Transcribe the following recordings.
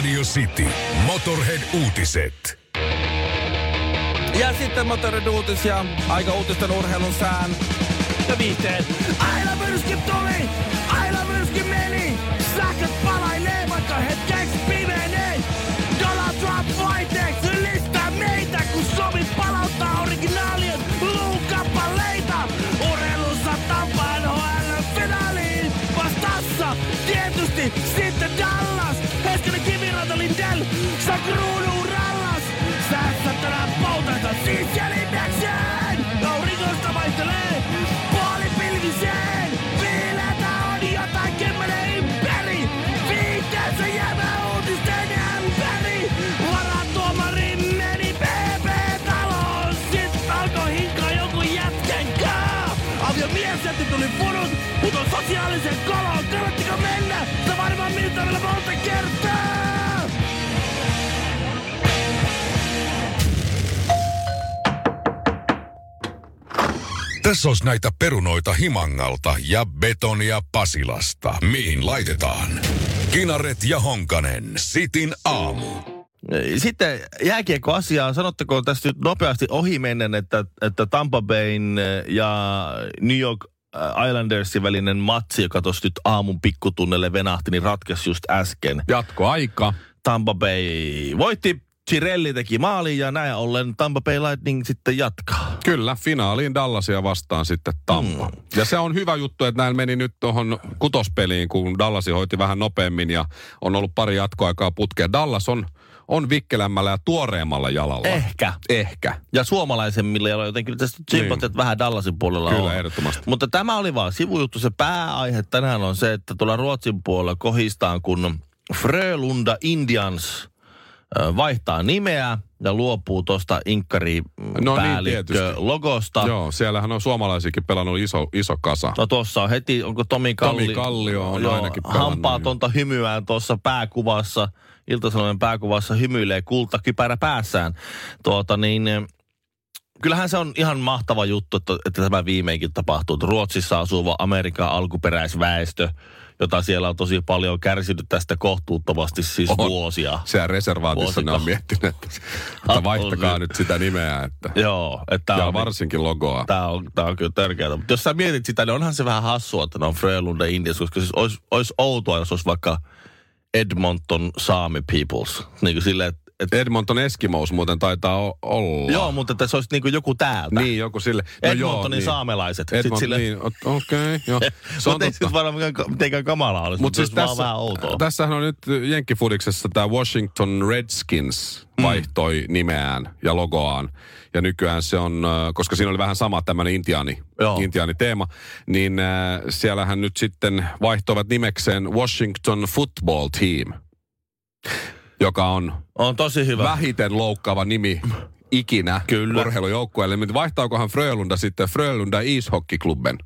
Radio City. Motorhead-uutiset. Ja sitten Motorin uutisia, aika uutisten urheilun sään ja viihteen. Aina myrsky tuli, aina myrsky meni. Sähköt palailee, vaikka hetkeksi pimenee. Donald Trump vaihteeksi ylistää meitä, kun sovi palauttaa originaalien luukappaleita. Urheilussa tampaa NHL finaaliin vastassa. Tietysti sitten Justicia Tässä olisi näitä perunoita Himangalta ja betonia Pasilasta. Mihin laitetaan? Kinaret ja Honkanen. Sitin aamu. Sitten jääkiekko-asiaa. Sanotteko tästä nyt nopeasti ohimennen, että, että Tampa Bayn ja New York Islandersin välinen matsi, joka tuossa nyt aamun pikkutunnelle venahti, niin ratkesi just äsken. Jatkoaika. Tampa Bay voitti, Cirelli teki maalin ja näin ollen Tampa Bay Lightning sitten jatkaa. Kyllä, finaaliin Dallasia vastaan sitten Tampa. Mm. Ja se on hyvä juttu, että näin meni nyt tuohon kutospeliin, kun Dallasi hoiti vähän nopeammin ja on ollut pari jatkoaikaa putkea. Dallas on, on vikkelämmällä ja tuoreemmalla jalalla. Ehkä. Ehkä. Ja suomalaisemmilla jaloilla jotenkin tästä sympatia, että vähän Dallasin puolella Kyllä, on. ehdottomasti. Mutta tämä oli vaan sivujuttu. Se pääaihe tänään on se, että tuolla Ruotsin puolella kohistaan, kun Frölunda Indians vaihtaa nimeä ja luopuu tuosta inkkari No niin, logosta. Joo, siellähän on suomalaisikin pelannut iso, iso kasa. No tuossa on heti, onko Tomi Kalli? Tomi Kallio on joo, ainakin pelannut, Hampaatonta hymyään tuossa pääkuvassa, Ilta-Sanomien pääkuvassa hymyilee kultakypärä päässään. Tuota niin, kyllähän se on ihan mahtava juttu, että, että tämä viimeinkin tapahtuu. Ruotsissa asuva Amerikan alkuperäisväestö, jota siellä on tosi paljon kärsinyt tästä kohtuuttomasti siis On. vuosia. Siellä reservaatissa ne on miettinyt, että, että vaihtakaa nyt sitä nimeä. Että, Joo, että ja on, varsinkin logoa. Tämä on, tää on kyllä tärkeää. Mutta jos sä mietit sitä, niin onhan se vähän hassua, että ne on Frölunda Indians, koska siis olisi, olisi outoa, jos olisi vaikka Edmonton Saami Peoples. Niin kuin silleen, että et, Edmonton Eskimous muuten taitaa o- olla. joo, mutta että se olisi niin kuin joku täältä. Niin, joku sille. Edmontonin niin. saamelaiset. Sitten Edmont, sille- niin, okei, okay, joo. Se on Mutta ei nyt varmaan mitenkään kamalaa olisi, Mutta siis tässä, vähän outoa. tässähän on nyt Jenkkifudiksessa tämä Washington Redskins Mm. vaihtoi nimeään ja logoaan. Ja nykyään se on, äh, koska siinä oli vähän sama tämmöinen intiaani, Joo. intiaani teema, niin äh, siellähän nyt sitten vaihtoivat nimekseen Washington Football Team, joka on On tosi hyvä. vähiten loukkaava nimi ikinä Kyllä. urheilujoukkueelle. Mutta vaihtaakohan Frölunda sitten Frölunda Ishockeyklubben?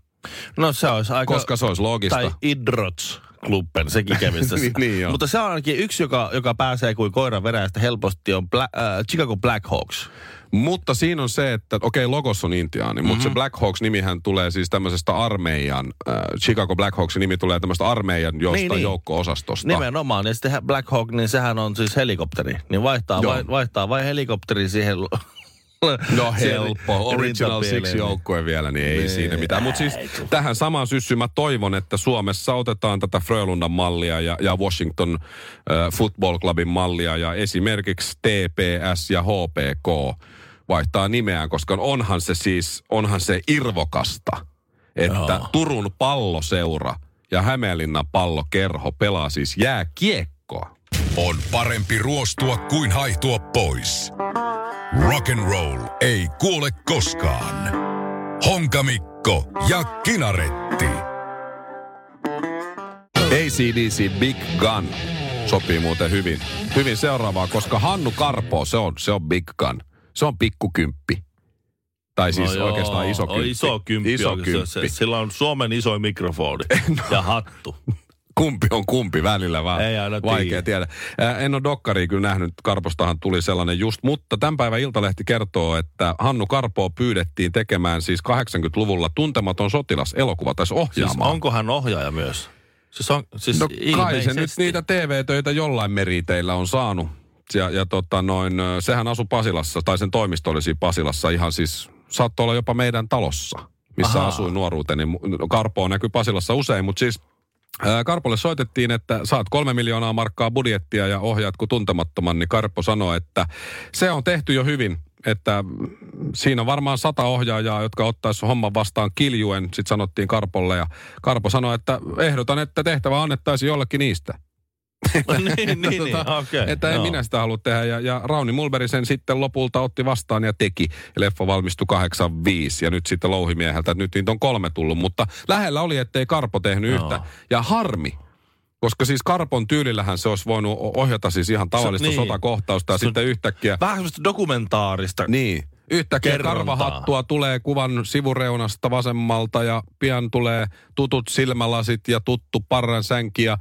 No se olisi aika... Koska se olisi loogista. Tai Idrots klubben, sekin kävisi Niin, niin joo. Mutta se on ainakin yksi, joka, joka pääsee kuin koiran veräjästä helposti, on Bla- äh, Chicago Blackhawks. Mutta siinä on se, että okei, logos on intiaani, mm-hmm. mutta se Blackhawks-nimihän tulee siis tämmöisestä armeijan, äh, Chicago Blackhawksin nimi tulee tämmöistä armeijan jostain Niin, niin, joukko-osastosta. Nimenomaan. Ja sitten Black Hawk, niin sehän on siis helikopteri. Niin vaihtaa, Joo. vai, vaihtaa vain helikopteri siihen... No helppo. Original. Six joukkue vielä, niin ei Niin. siinä mitään. Mutta siis tähän samaan syssyyn mä toivon, että Suomessa otetaan tätä Frölundan mallia ja, ja Washington äh, Football Clubin mallia ja esimerkiksi TPS ja HPK vaihtaa nimeään, koska onhan se siis, onhan se irvokasta, että Joo. Turun palloseura ja Hämeenlinnan pallokerho pelaa siis jääkiekkoa. On parempi ruostua kuin haihtua pois. Rock and roll ei kuole koskaan. Honkamikko ja Kinaretti. ACDC Big Gun sopii muuten hyvin. Hyvin seuraavaa, koska Hannu Karpo, se on, se on Big Gun. Se on pikkukymppi. Tai siis No joo, oikeastaan iso on kymppi. Iso kymppi. Iso kymppi. Se, sillä on Suomen isoin mikrofoni ja hattu. Kumpi on kumpi välillä vaan. Ei aina Vaikea tiedä. tiedä. En ole dokkaria kyllä nähnyt, Karpostahan tuli sellainen just, mutta tämän päivän Iltalehti kertoo, että Hannu Karpoa pyydettiin tekemään siis 80-luvulla tuntematon sotilas elokuva tässä Siis ohjaamaan. onko hän ohjaaja myös? Siis on, siis No kai se nyt niitä TV-töitä jollain meriteillä on saanut. Ja, ja tota noin, sehän asui Pasilassa, tai sen toimisto oli siinä Pasilassa ihan siis, saattoi olla jopa meidän talossa, missä Ahaa. asuin nuoruuteni. Mu- Karpo näkyy Pasilassa usein, mutta siis Karpolle soitettiin, että saat kolme miljoonaa markkaa budjettia ja ohjaat kun tuntemattoman, niin Karpo sanoi, että se on tehty jo hyvin, että siinä on varmaan sata ohjaajaa, jotka ottaisi homman vastaan kiljuen, sitten sanottiin Karpolle ja Karpo sanoi, että ehdotan, että tehtävä annettaisiin jollekin niistä. niin, niin, niin. Tota, että en minä sitä halua tehdä. Ja, ja Rauni Mulberg sen sitten lopulta otti vastaan ja teki. Leffa valmistui 85 ja nyt sitten louhimieheltä, että nyt niitä on kolme tullut. Mutta lähellä oli, ettei Karpo tehnyt Joo. yhtä. Ja harmi, koska siis Karpon tyylillähän se olisi voinut ohjata siis ihan tavallista niin. sotakohtausta ja Se sitten yhtäkkiä... Vähän semmoista dokumentaarista. Niin. Yhtäkkiä Kerrontaa. karvahattua tulee kuvan sivureunasta vasemmalta ja pian tulee tutut silmälasit ja tuttu parran sänki ja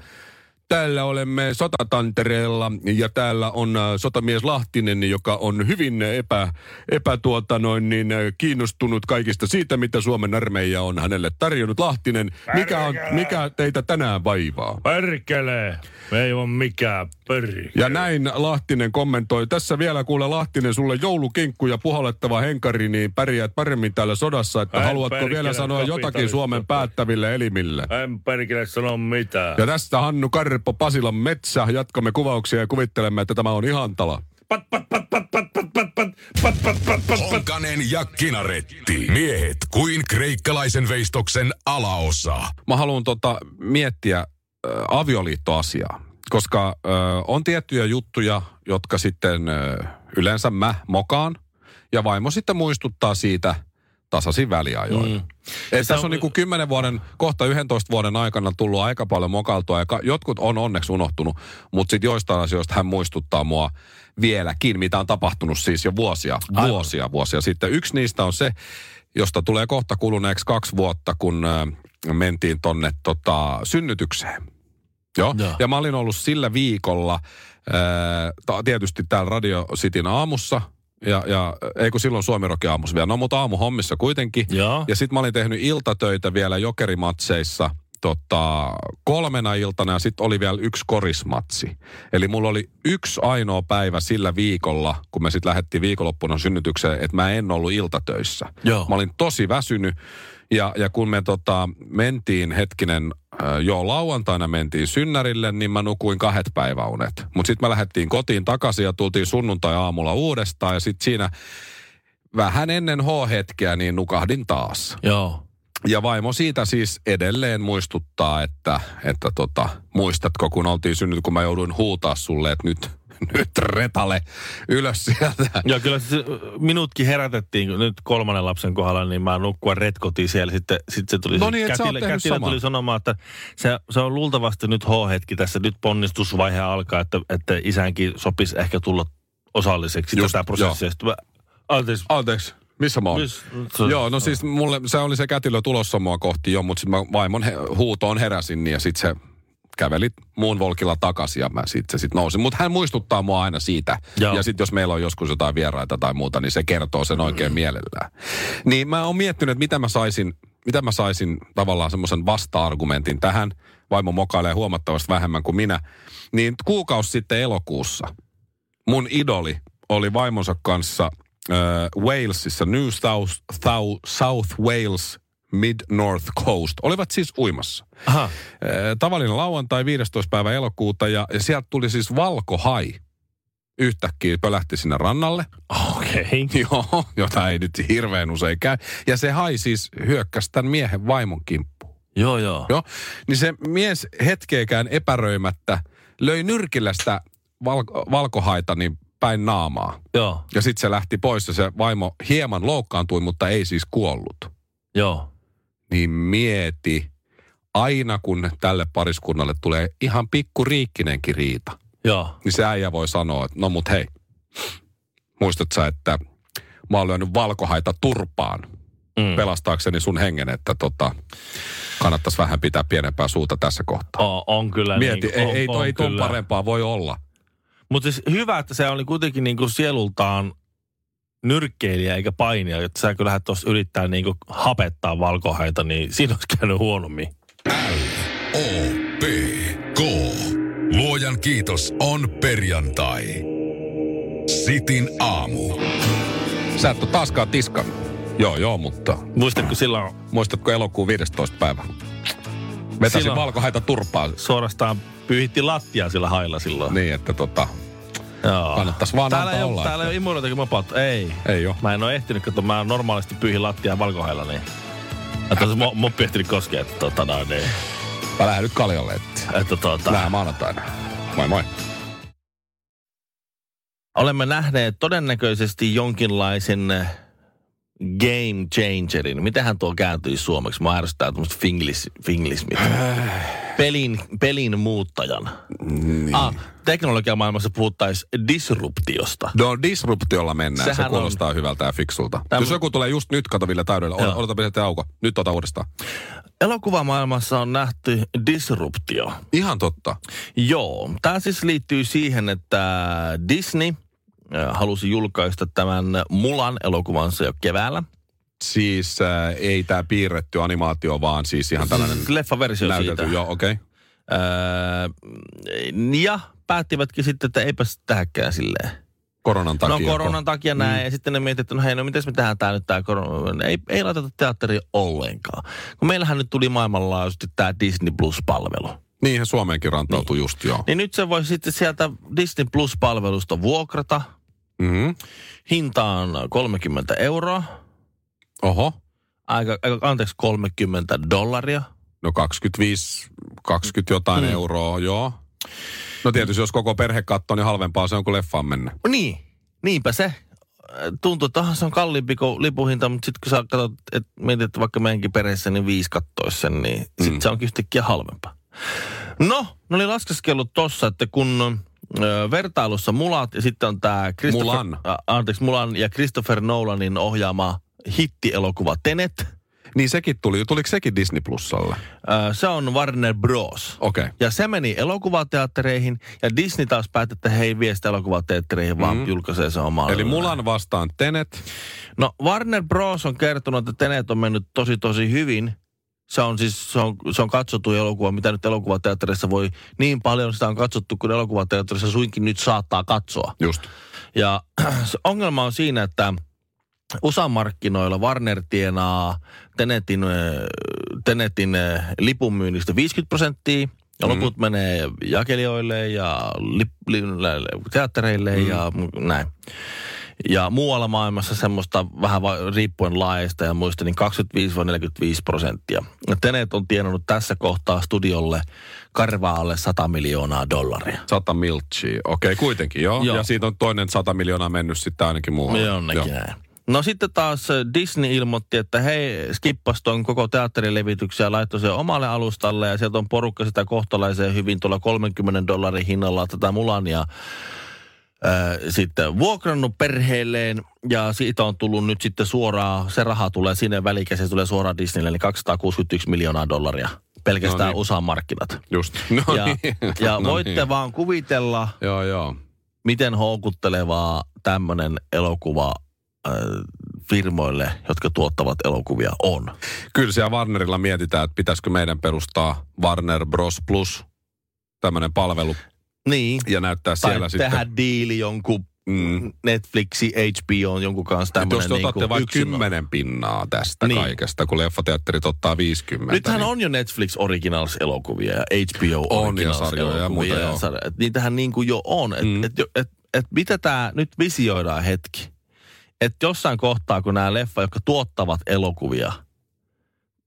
Täällä olemme sotatantereella ja täällä on äh, sotamies Lahtinen, joka on hyvin epä, epä tuota noin, niin, äh, kiinnostunut kaikista siitä, mitä Suomen armeija on hänelle tarjonnut. Lahtinen, mikä, on, mikä teitä tänään vaivaa? Perkele, me ei ole mikään perkele. Ja näin Lahtinen kommentoi. Tässä vielä kuule Lahtinen sulle joulukinkku ja puhallettava henkari, niin pärjäät paremmin täällä sodassa. Että En haluatko perkele vielä sanoa jotakin. Suomen päättäville elimille? En perkele sano mitään. Ja tästä Hannu Karppo Pasilan metsä. Jatkamme kuvauksia ja kuvittelemme, että tämä on ihantala. Pat, pat, pat, pat, pat, pat, pat, pat, pat, pat, pat, pat, pat. Honkanen ja Kinaretti. Miehet kuin kreikkalaisen veistoksen alaosa. Mä haluan tota, miettiä äh, avioliittoasiaa, koska äh, on tiettyjä juttuja, jotka sitten äh, yleensä mä mokaan, ja vaimo sitten muistuttaa siitä tasaisin väliajoin. Mm. Et tässä on, on- niinku 10 vuoden, kohta 11 vuoden aikana tullut aika paljon mokaltua, ja ka- jotkut on onneksi unohtunut, mutta sitten joistain asioista hän muistuttaa mua vieläkin, mitä on tapahtunut siis jo vuosia, Aivan. vuosia, vuosia sitten. Yksi niistä on se, josta tulee kohta kuluneeksi kaksi vuotta, kun äh, mentiin tonne tota, synnytykseen. Joo. Joo. Ja mä olin ollut sillä viikolla ta- tietysti täällä Radio Cityn aamussa. Ja, ja ei kun silloin Suomirokin aamussa vielä. No mutta aamuhommissa kuitenkin. Joo. Ja sitten mä olin tehnyt iltatöitä vielä jokerimatseissa tota, kolmena iltana ja sitten oli vielä yksi korismatsi. Eli mulla oli yksi ainoa päivä sillä viikolla, kun me sitten lähdettiin viikonloppuna synnytykseen, että mä en ollut iltatöissä. Joo. Mä olin tosi väsynyt ja, ja kun me tota, mentiin hetkinen, joo lauantaina mentiin synnärille, niin mä nukuin kahdet päiväunet. Mutta sitten me lähdettiin kotiin takaisin ja tultiin sunnuntai-aamulla uudestaan ja sitten siinä vähän ennen H-hetkeä niin nukahdin taas. Joo. Ja vaimo siitä siis edelleen muistuttaa, että, että tota, muistatko kun oltiin synnyt, kun mä jouduin huutaa sulle, että nyt, nyt retale ylös sieltä. Joo, kyllä se, minutkin herätettiin nyt kolmannen lapsen kohdalla, niin mä nukkua retkotiin siellä. Sitten, sitten se tuli, No niin, kätilö saman. tuli sanomaan, että se, se on luultavasti nyt H-hetki tässä, nyt ponnistusvaihe alkaa, että, että isänkin sopisi ehkä tulla osalliseksi Just, tätä prosessia. Anteeksi, Anteeksi, missä mä oon? Mis- se- Joo, no siis mulle, se oli se kätilö tulossa mua kohti jo, mutta sitten mä vaimon he, huutoon heräsin niin ja sitten se käveli muun volkilla takaisin ja mä sitten sit nousin. Mutta hän muistuttaa mua aina siitä. Joo. Ja sitten jos meillä on joskus jotain vieraita tai muuta, niin se kertoo sen oikein mm. mielellään. Niin mä oon miettinyt, että mitä mä saisin, mitä mä saisin tavallaan semmoisen vasta-argumentin tähän. Vaimo mokailee huomattavasti vähemmän kuin minä. Niin kuukausi sitten elokuussa mun idoli oli vaimonsa kanssa äh, Walesissa, New South, South, South Wales Mid North Coast. Olivat siis uimassa. Aha. Äh, tavallinen lauantai 15. päivä elokuuta ja, ja sieltä tuli siis valkohai. Yhtäkkiä pölähti sinne rannalle. Okei. Joo, jota ei nyt hirveän usein käy. Ja se hai siis hyökkäsi tämän miehen vaimon kimppuun. Joo, joo. Joo. Niin se mies hetkeäkään epäröimättä löi nyrkillä sitä val- valkohaita niin päin naamaa. Joo, Ja sitten se lähti pois ja se vaimo hieman loukkaantui, mutta ei siis kuollut. joo. Niin mieti, aina kun tälle pariskunnalle tulee ihan pikku riikkinenkin riita, Joo. niin se äijä voi sanoa, että no mut hei, muistat sä, että mä oon lyönyt valkohaita turpaan Mm. pelastaakseni sun hengen, että tota, kannattaisi vähän pitää pienempää suuta tässä kohtaa. On, on kyllä Mieti, niin, ei, on, ei, on toi, ei ton parempaa voi olla. Mutta siis hyvä, että se oli kuitenkin niinku sielultaan nyrkkeilijä eikä painija. Että sä kyllähän tuossa yrittää niinku hapettaa valkohaita, niin siinä olisi käynyt huonommin. O, P, K. Luojan kiitos on perjantai. Sitin aamu. Sä et ole taaskaan tiskannut. Joo, joo, mutta Muistatko silloin muistatko elokuun 15. päivä? Vetäsin Silloin- valkohaita turpaa suorastaan pyyhitti lattiaa sillä hailla silloin? niin, että tota, Joo. Kannattaisi vaan täällä antaa ei, ole, olla, Täällä ei ole immunoitakin vapautta. Ei. ei oo. Mä en ole ehtinyt, kun mä normaalisti pyyhin lattiaa valkohailla, niin... Että se mo- moppi ehtinyt koskea, että tota noin, niin... Mä lähden nyt kaljalle, että Että tota... nähdään maanantaina. Moi moi. Olemme nähneet todennäköisesti jonkinlaisen eh, game changerin. Mitähän tuo kääntyisi suomeksi? Mä ärsyttää tuommoista finglis, finglismit. Pelin, pelin muuttajan. Niin. Ah, teknologiamaailmassa puhuttaisiin disruptiosta. No disruptiolla mennään, Sehän se kuulostaa on... hyvältä ja fiksulta. Täm- Jos joku tulee just nyt, kato Ville täydellä, Joo. odota, pidetään auko. Nyt ota uudestaan. Elokuvamaailmassa on nähty disruptio. Ihan totta. Joo, tämä siis liittyy siihen, että Disney äh, halusi julkaista tämän Mulan elokuvansa jo keväällä. Siis äh, ei tämä piirretty animaatio, vaan siis ihan tällainen Siis Leffaversio näytelty. siitä. Joo, okei. Okay. Öö, ja päättivätkin sitten, että eipäs tähänkään silleen. Koronan takia. No koronan takia näin. Mm. Ja sitten ne miettivät, että no hei, no miten me tehdään tää nyt tää korona. Ei, ei laiteta teatteria ollenkaan. Kun meillähän nyt tuli maailmanlaajuisesti tämä Disney Plus-palvelu. Niinhän Suomeenkin rantautui niin. just, joo. Niin nyt se voi sitten sieltä Disney Plus-palvelusta vuokrata. Mm-hmm. Hinta on 30 euroa. Oho. Aika, aika, anteeksi, 30 dollaria. No 25, 20 jotain mm. euroa, joo. No tietysti jos koko perhe katsoo, niin halvempaa se on kuin leffaan mennä. Niin, niinpä se. Tuntuu, että se on kalliimpi kuin lipuhinta, mutta sitten kun sä katsot, että mietit, että vaikka meidänkin perheessä niin viisi kattoisi sen, niin mm. sitten se onkin yhtäkkiä halvempaa. No, ne oli laskeskellut tossa, että kun ö, vertailussa Mulat ja sitten on tämä Mulan. anteeksi, Mulan ja Christopher Nolanin ohjaama hittielokuva Tenet. Niin sekin tuli. Tuliko sekin Disney Plusalle? Ö, se on Warner Bros. Okei. Okay. Ja se meni elokuvateattereihin ja Disney taas päätti, että he ei vie sitä elokuvateattereihin, vaan Mm. julkaisee se omaa. Eli Mulan vastaan Tenet. No Warner Bros. on kertonut, että Tenet on mennyt tosi tosi hyvin. Se on siis, se on, se on katsottu elokuva, mitä nyt elokuvateatterissa voi, niin paljon sitä on katsottu, kun elokuvateatterissa suinkin nyt saattaa katsoa. Just. Ja ongelma on siinä, että USA-markkinoilla Warner tienaa Tenetin, Tenetin lipunmyynnistä 50 prosenttia, ja loput menee jakelijoille ja lip, li, teattereille mm. ja näin. Ja muualla maailmassa semmoista vähän va- riippuen laajasta ja muista, niin 25-45 prosenttia. Tenet on tienannut tässä kohtaa studiolle karvaalle 100 miljoonaa dollaria. 100 miltsiä. Okei, okay, kuitenkin, joo. Joo. joo. Ja siitä on toinen 100 miljoonaa mennyt sitten ainakin muualle. Jonnekin näin. No sitten taas äh, Disney ilmoitti, että hei, skippas ton koko teatterilevityksen ja laittoi sen omalle alustalle ja sieltä on porukka sitä kohtalaiseen hyvin tuolla 30 dollarin hinnalla tätä Mulania äh, sitten vuokrannut perheelleen ja siitä on tullut nyt sitten suoraan, se raha tulee sinne välikäsi, se tulee suoraan Disneylle, eli 261 miljoonaa dollaria pelkästään No niin. USA-markkinat. Just. No Ja, niin. ja no voitte niin. vaan kuvitella, Joo, joo. miten houkuttelevaa tämmöinen elokuva äh, firmoille, jotka tuottavat elokuvia, on. Kyllä siellä Warnerilla mietitään, että pitäisikö meidän perustaa Warner Bros. Plus tämmöinen palvelu Niin. ja näyttää Tai siellä tehdä sitten. diili jonkun Mm. Netflixi, HBO jonkun kanssa Että jos tämmöinen te niin otatte kuin vain yksin- kymmenen pinnaa tästä Niin. niin. kaikesta, kun leffateatterit ottaa 50. Nythän niin. on jo Netflix Originals-elokuvia ja HBO On, ja sarjoja ja muuta, joo. sarjoja. Niitähän niin kuin jo on. Mm. et, et, et, et mitä tämä nyt visioidaan hetki? Että jossain kohtaa, kun nämä leffa, jotka tuottavat elokuvia,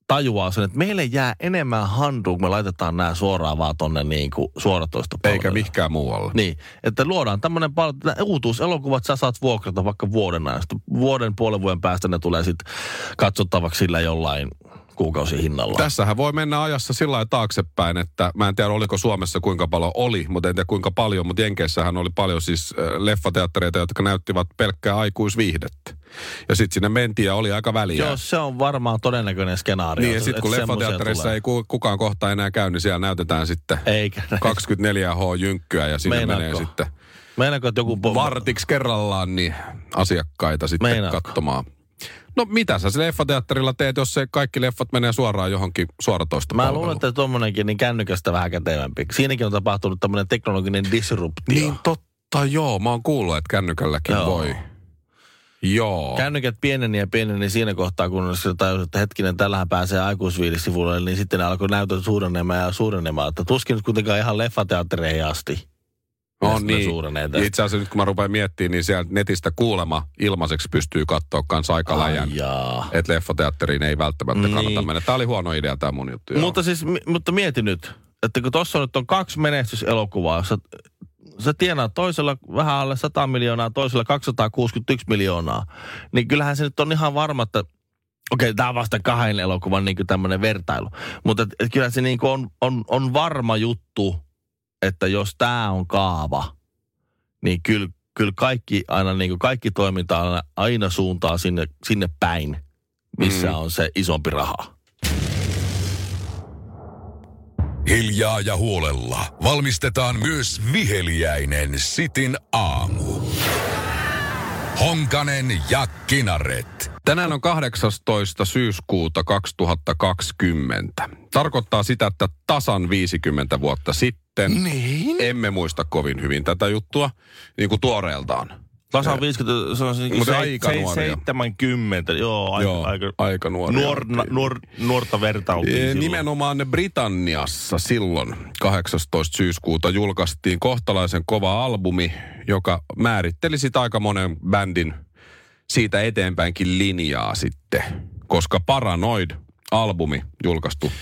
tajuaa sen, että meille jää enemmän handua, kun me laitetaan nämä suoraan vaan tonne niin kuin suoratoista Eikä mihinkään muualle. Niin, että luodaan tämmöinen paljon, että uutuuselokuvat sä saat vuokrata vaikka vuoden ajan. Sitten vuoden, puolen vuoden päästä ne tulee sitten katsottavaksi sillä jollain kuukausihinnalla. Tässähän voi mennä ajassa sillä lailla taaksepäin, että mä en tiedä oliko Suomessa kuinka paljon oli, mutta en tiedä kuinka paljon, mutta Jenkeissähän oli paljon siis äh, leffateattereita, jotka näyttivät pelkkää aikuisviihdettä. Ja sitten sinne mentiin ja oli aika väliä. Joo, se on varmaan todennäköinen skenaario. niin ja sitten kun leffateatterissa ei ku- kukaan kohta enää käy, niin siellä näytetään sitten Eikä. 24H-jynkkyä ja sinne Meinaatko? menee sitten Meinaatko, että joku... vartiksi kerrallaan niin asiakkaita sitten Meinaatko? katsomaan. No mitä sä se leffateatterilla teet, jos se kaikki leffat menee suoraan johonkin suoratoista Mä luulen, että tuommoinenkin niin kännykästä vähän kätevämpi. Siinäkin on tapahtunut tämmöinen teknologinen disruptio. Niin totta, joo. Mä oon kuullut, että kännykälläkin Joo. voi. Joo. Kännykät pieneni ja pieneni siinä kohtaa, kun se tajus, että hetkinen, tällähän pääsee aikuisviilisivuille, niin sitten ne alkoi näytöt suurenemaan ja suurenemaan. Että tuskin nyt kuitenkaan ihan leffateattereihin asti. Ne niin. suurenee tästä. Itse asiassa nyt kun mä rupean miettimään, niin sieltä netistä kuulema ilmaiseksi pystyy katsoa kanssa aika läjän. Ai jaa. Että leffateatteriin ei välttämättä kannata Niin. mennä. Tämä oli huono idea tämä mun juttu. joo. Mutta siis, mi- mutta mieti nyt, että kun tuossa nyt on kaksi menestyselokuvaa, sä, sä tienaat toisella vähän alle 100 miljoonaa, toisella 261 miljoonaa, niin kyllähän se nyt on ihan varma, että Okei, tämä on vasta kahden elokuvan niin tämmöinen vertailu. Mutta et, et kyllä se niin on, on, on varma juttu, että jos tämä on kaava, niin kyllä, kyllä kaikki, aina niin kaikki toiminta aina, aina suuntaa sinne, sinne päin, missä Mm. on se isompi raha. Hiljaa ja huolella valmistetaan myös viheliäinen Sitin aamu. Honkanen ja Kinaret. Tänään on 18. syyskuuta 2020. Tarkoittaa sitä, että tasan 50 vuotta sitten Niin? emme muista kovin hyvin tätä juttua, niin kuin tuoreeltaan. Tasan 50, se on siis Mutta se, aika se, nuoria. 70, joo, aika, Joo, aika, aika nuoria nuor, nuor, nuorta verta oltiin Ee, silloin. Nimenomaan Britanniassa silloin 18. syyskuuta julkaistiin kohtalaisen kova albumi, joka määritteli sit aika monen bändin siitä eteenpäinkin linjaa sitten. Koska Paranoid albumi julkaistu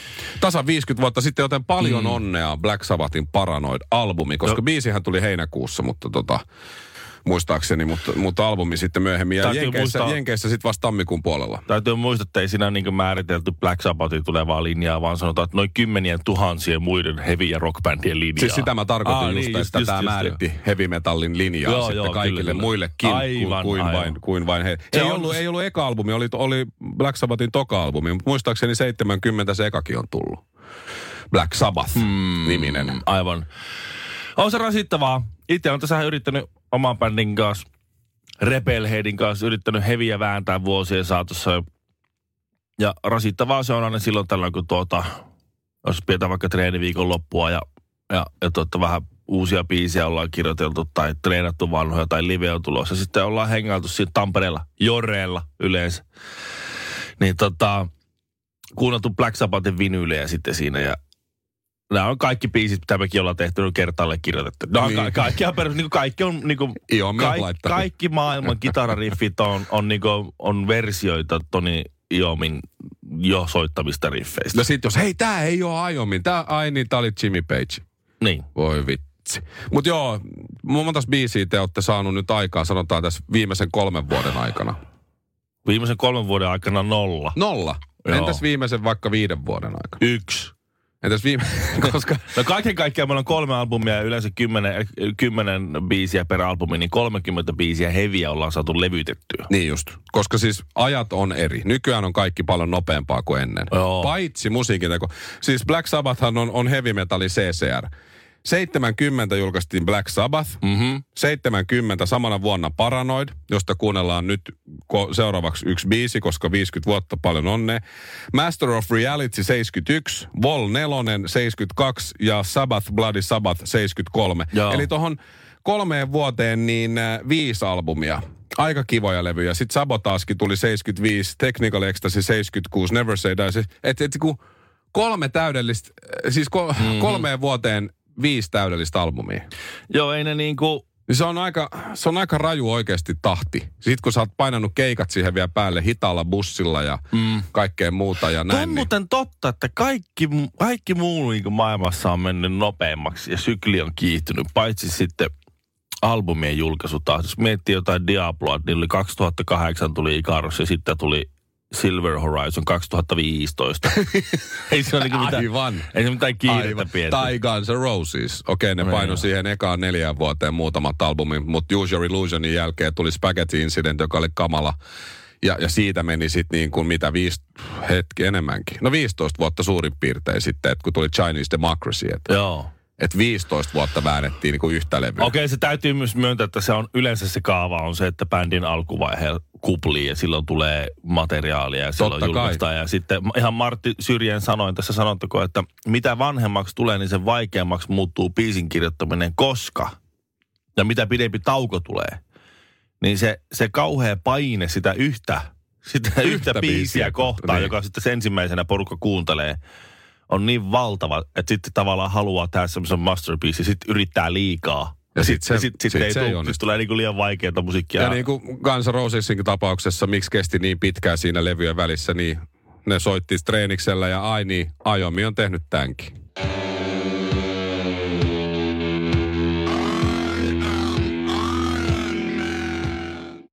tasan 50 vuotta sitten, joten paljon mm. onnea Black Sabbathin Paranoid-albumi, koska No. biisihän tuli heinäkuussa, mutta tota, muistaakseni, mutta, mutta albumi sitten myöhemmin. Ja Jenkeissä, muistaa- Jenkeissä sitten vasta tammikuun puolella. Täytyy muistaa, että ei siinä niin määritelty Black Sabbathin tulevaa linjaa, vaan sanotaan, että noin kymmenien tuhansien muiden heavy- ja rockbändien linjaa. Siis sitä mä tarkoitin Aa, just, niin, että tämä määritti heavy metallin linjaa Joo, sitten joo, kaikille kyllä, muillekin Aivan, kuin, aivan. vain, kuin vain he. Se ei, on- ollut, ei ollut eka albumi, oli, oli Black Sabbathin toka albumi, mutta muistaakseni 70 se ekakin on tullut. Black Sabbath Hmm. Aivan. On se rasittavaa. Itse on tässä yrittänyt oman bändin kanssa, Rebelheadin kanssa, yrittänyt heviä vääntää vuosien saatossa. Ja rasittavaa se on aina silloin tällöin, kun tuota, jos pidetään vaikka treeniviikon loppua ja, ja, ja tuota, vähän uusia biisejä ollaan kirjoiteltu tai treenattu vanhoja tai live on tulossa. Sitten ollaan hengailtu siinä Tampereella, Joreella yleensä. Niin tota, kuunneltu Black Sabbathin vinyylejä sitten siinä ja Nämä on kaikki biisit, mitä mekin ollaan tehty, on kertaalle kirjoitettu. On Niin. ka- kaikki, on perus, niin kaikki on niin kuin, kaik, laittanut. kaikki maailman kitarariffit on, on, niin kuin, on versioita Toni Iomin jo soittamista riffeistä. No sit jos, hei tää ei ole Aiomin, tää, ai niin, tää oli Jimmy Page. Niin. Voi vitsi. Mutta joo, monta biisiä te olette saanut nyt aikaa, sanotaan tässä viimeisen kolmen vuoden aikana. Viimeisen kolmen vuoden aikana nolla. Nolla. Joo. Entäs viimeisen vaikka viiden vuoden aikana? Yksi. Entäs viime, koska No kaiken kaikkiaan meillä on kolme albumia ja yleensä kymmenen, kymmenen biisiä per albumi, niin 30 biisiä heviä ollaan saatu levytettyä. Niin just, koska siis ajat on eri. Nykyään on kaikki paljon nopeampaa kuin ennen. Joo. Paitsi musiikinteko. Siis Black Sabbathhan on, on heavy metalli CCR. 70 julkaistiin Black Sabbath. Mm-hmm. 70 samana vuonna Paranoid, josta kuunnellaan nyt ko- seuraavaksi yksi biisi, koska 50 vuotta paljon onnea. Master of Reality 71, Vol 4 72 ja Sabbath Bloody Sabbath 73. Joo. Eli tuohon kolmeen vuoteen niin äh, viisi albumia. Aika kivoja levyjä. Sitten Sabotaaskin tuli 75, Technical Ecstasy 76, Never Say Die. Se- Et, et, kun kolme täydellistä, äh, siis ko- mm-hmm. kolmeen vuoteen viisi täydellistä albumia. Joo, ei ne niinku... Niin se on aika, se on aika raju oikeasti tahti. Sitten kun sä oot painanut keikat siihen vielä päälle hitaalla bussilla ja mm. kaikkea muuta ja on näin. Niin, muuten totta, että kaikki, kaikki muu niin maailmassa on mennyt nopeammaksi ja sykli on kiihtynyt, paitsi sitten albumien julkaisu taas. Jos miettii jotain Diabloa, niin oli 2008 tuli Icarus ja sitten tuli Silver Horizon 2015. ei se ole mitään, Aivan. ei se mitään kiirettä pientä. Tai Guns N' Roses. Okei, ne No paino siihen ekaan neljään vuoteen muutamat albumit, mutta Use Your Illusionin jälkeen tuli Spaghetti Incident, joka oli kamala. Ja, ja siitä meni sitten niin kuin mitä viisi, hetki enemmänkin. No 15 vuotta suurin piirtein sitten, että kun tuli Chinese Democracy. Että Joo. Että 15 vuotta väännettiin niin kuin yhtä levyä. Okei, se täytyy myös myöntää, että se on yleensä se kaava on se, että bändin alkuvaihe kuplii ja silloin tulee materiaalia ja silloin Totta kai. julkaistaan. Ja sitten ihan Martti Syrjän sanoin tässä sanottako, että mitä vanhemmaksi tulee, niin sen vaikeammaksi muuttuu biisin kirjoittaminen, koska ja mitä pidempi tauko tulee, niin se, se kauhea paine sitä yhtä, sitä yhtä, Yhtä biisiä biisiä kohtaan, kohtaan, joka sitten se ensimmäisenä porukka kuuntelee, on niin valtava, että sitten tavallaan haluaa tehdä semmoisen masterpiece, sitten yrittää liikaa. Ja sit sit, se- sit, sit, sit ei se ei tule, siis tulee niinku liian vaikeaa musiikkia. Ja niin kuin Guns Rosesin tapauksessa, miksi kesti niin pitkään siinä levyjen välissä, niin ne soitti treeniksellä ja ai niin, Ajomi on tehnyt tämänkin.